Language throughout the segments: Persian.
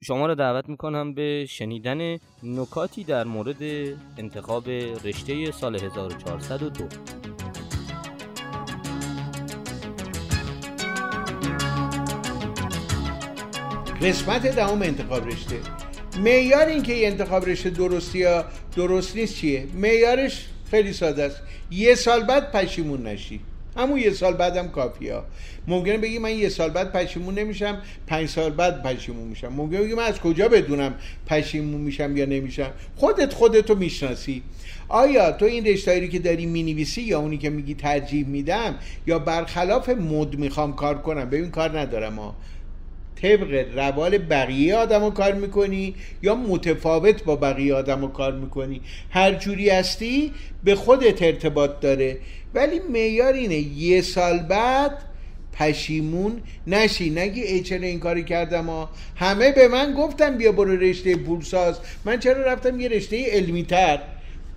شما را دعوت می‌کنم به شنیدن نکاتی در مورد انتخاب رشته سال 1402 قسمت دهم انتخاب رشته. معیار اینکه یه انتخاب رشته درستی یا درست نیست چیه؟ معیارش خیلی ساده است. یه سال بعد پشیمون نشی. همون یه سال بعدم کافیه. ممکنه بگی من یه سال بعد پشیمون نمیشم پنج سال بعد پشیمون میشم. ممکنه بگی من از کجا بدونم پشیمون میشم یا نمیشم؟ خودت خودتو می‌شناسی. آیا تو این رشتهایی که داری می‌نویسی یا اونی که میگی ترجیح میدم یا برخلاف مد می‌خوام کار کنم؟ ببین کار ندارم ها. طبق روال بقیه آدم رو کار می‌کنی یا متفاوت با بقیه آدم رو کار می‌کنی؟ هر جوری هستی به خودت ارتباط داره. ولی معیار اینه یه سال بعد پشیمون نشی. نگی ای چرا این کاری کردم ها؟ همه به من گفتم بیا برو رشته پولساز من چرا رفتم یه رشته علمی تر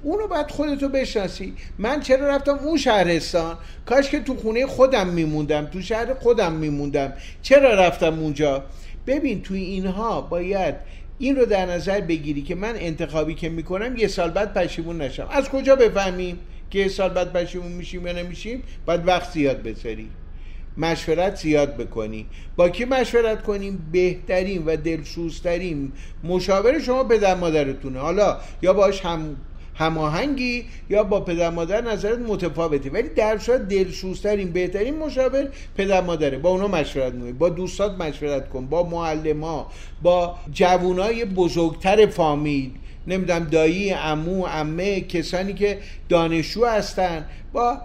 اونو باید خودتو بشناسی. من چرا رفتم اون شهرستان؟ کاش که تو خونه خودم میموندم تو شهر خودم میموندم. چرا رفتم اونجا؟ ببین توی اینها باید این رو در نظر بگیری که من انتخابی که می‌کنم یه سال بعد پشیمون نشم. از کجا بفهمیم که یه سال بعد پشیمون میشیم یا نمیشیم؟ باید وقت زیاد بذاری. مشورت زیاد بکنی. با کی مشورت کنیم؟ بهترین و دلسوزترین مشاور شما پدر مادرتونه. حالا یا باش هم هماهنگی یا با پدر مادر نظرت متفاوته. ولی در صورت دلسوزترین بهترین مشاور پدر مادره. با اونا مشورت کنی با دوستات مشورت کن. با معلما. با جوانای بزرگتر فامیل. نمی‌دونم دایی عمو عمه کسانی که دانشجو هستن. با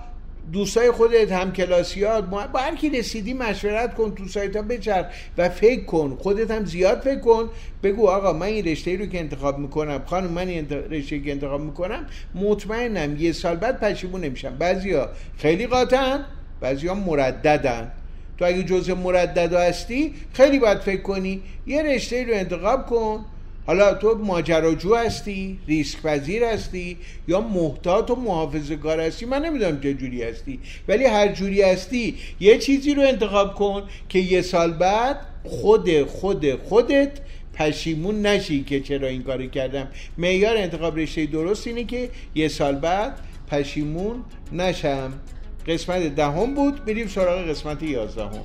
دوستای خودت هم کلاسیات با هر کی رسیدی مشورت کن تو سایت ها بچر و فکر کن. خودت هم زیاد فکر کن. بگو آقا من این رشته رو که انتخاب می‌کنم خانم من این رشته که انتخاب می‌کنم مطمئنم یه سال بعد پشیمون نمیشم. بعضیا خیلی قاطعن بعضیا مرددن. تو اگه جزء مردد هستی خیلی باید فکر کنی. یه رشته رو انتخاب کن. حالا تو ماجراجو هستی؟ ریسک پذیر هستی؟ یا محتاط و محافظه کار هستی؟ من نمی‌دونم چه جوری هستی. ولی هر جوری هستی یه چیزی رو انتخاب کن که یه سال بعد خود خود خودت پشیمون نشی که چرا این کاری کردم. معیار انتخاب رشته درست اینه که یه سال بعد پشیمون نشم. قسمت دهم بود بریم سراغ قسمت یازدهم.